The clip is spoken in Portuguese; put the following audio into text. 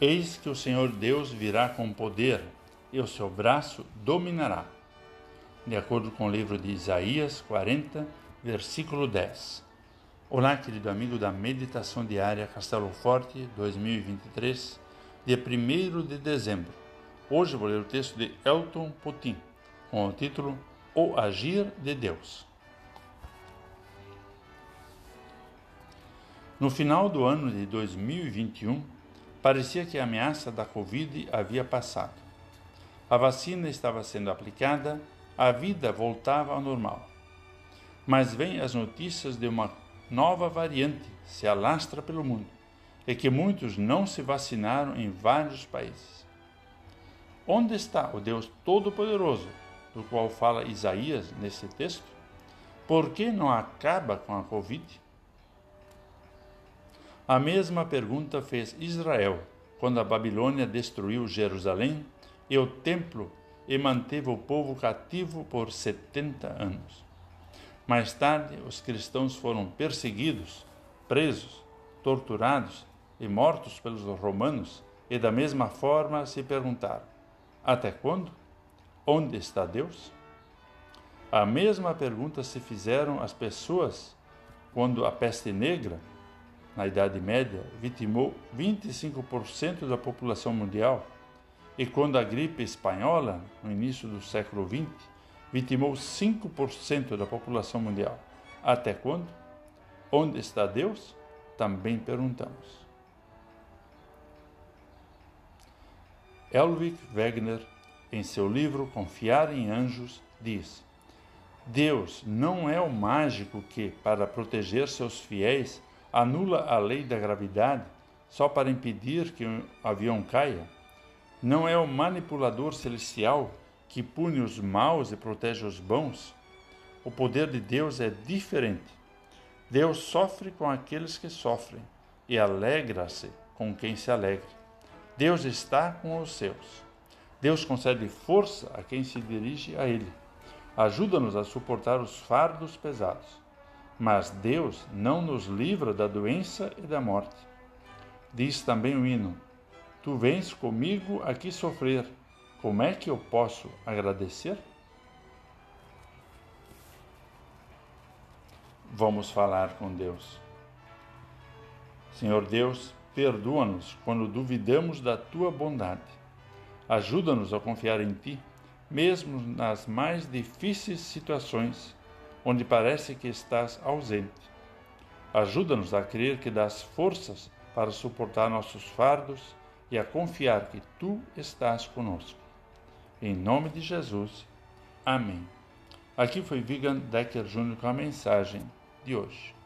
Eis que o Senhor Deus virá com poder, e o seu braço dominará. De acordo com o livro de Isaías 40, versículo 10. Olá, querido amigo da Meditação Diária Castelo Forte 2023, dia 1 de dezembro. Hoje vou ler o texto de Elton Potin, com o título O Agir de Deus. No final do ano de 2021, Parecia que a ameaça da Covid havia passado. A vacina estava sendo aplicada, a vida voltava ao normal. Mas vêm as notícias de uma nova variante se alastra pelo mundo e que muitos não se vacinaram em vários países. Onde está o Deus Todo-Poderoso, do qual fala Isaías nesse texto? Por que não acaba com a Covid? A mesma pergunta fez Israel quando a Babilônia destruiu Jerusalém e o templo e manteve o povo cativo por 70 anos. Mais tarde, os cristãos foram perseguidos, presos, torturados e mortos pelos romanos, e da mesma forma se perguntaram: até quando? Onde está Deus? A mesma pergunta se fizeram as pessoas quando a peste negra na Idade Média, vitimou 25% da população mundial, e quando a gripe espanhola, no início do século XX, vitimou 5% da população mundial. Até quando? Onde está Deus? Também perguntamos. Elvig Wegener, em seu livro Confiar em Anjos, diz: Deus não é o mágico que, para proteger seus fiéis, anula a lei da gravidade só para impedir que um avião caia? Não é o manipulador celestial que pune os maus e protege os bons? O poder de Deus é diferente. Deus sofre com aqueles que sofrem e alegra-se com quem se alegra. Deus está com os seus. Deus concede força a quem se dirige a Ele. Ajuda-nos a suportar os fardos pesados mas Deus não nos livra da doença e da morte. Diz também o hino: Tu vens comigo aqui sofrer, como é que eu posso agradecer? Vamos falar com Deus. Senhor Deus, perdoa-nos quando duvidamos da tua bondade. Ajuda-nos a confiar em ti, mesmo nas mais difíceis situações onde parece que estás ausente. Ajuda-nos a crer que dás forças para suportar nossos fardos e a confiar que tu estás conosco. Em nome de Jesus. Amém. Aqui foi Vigan Decker Jr. com a mensagem de hoje.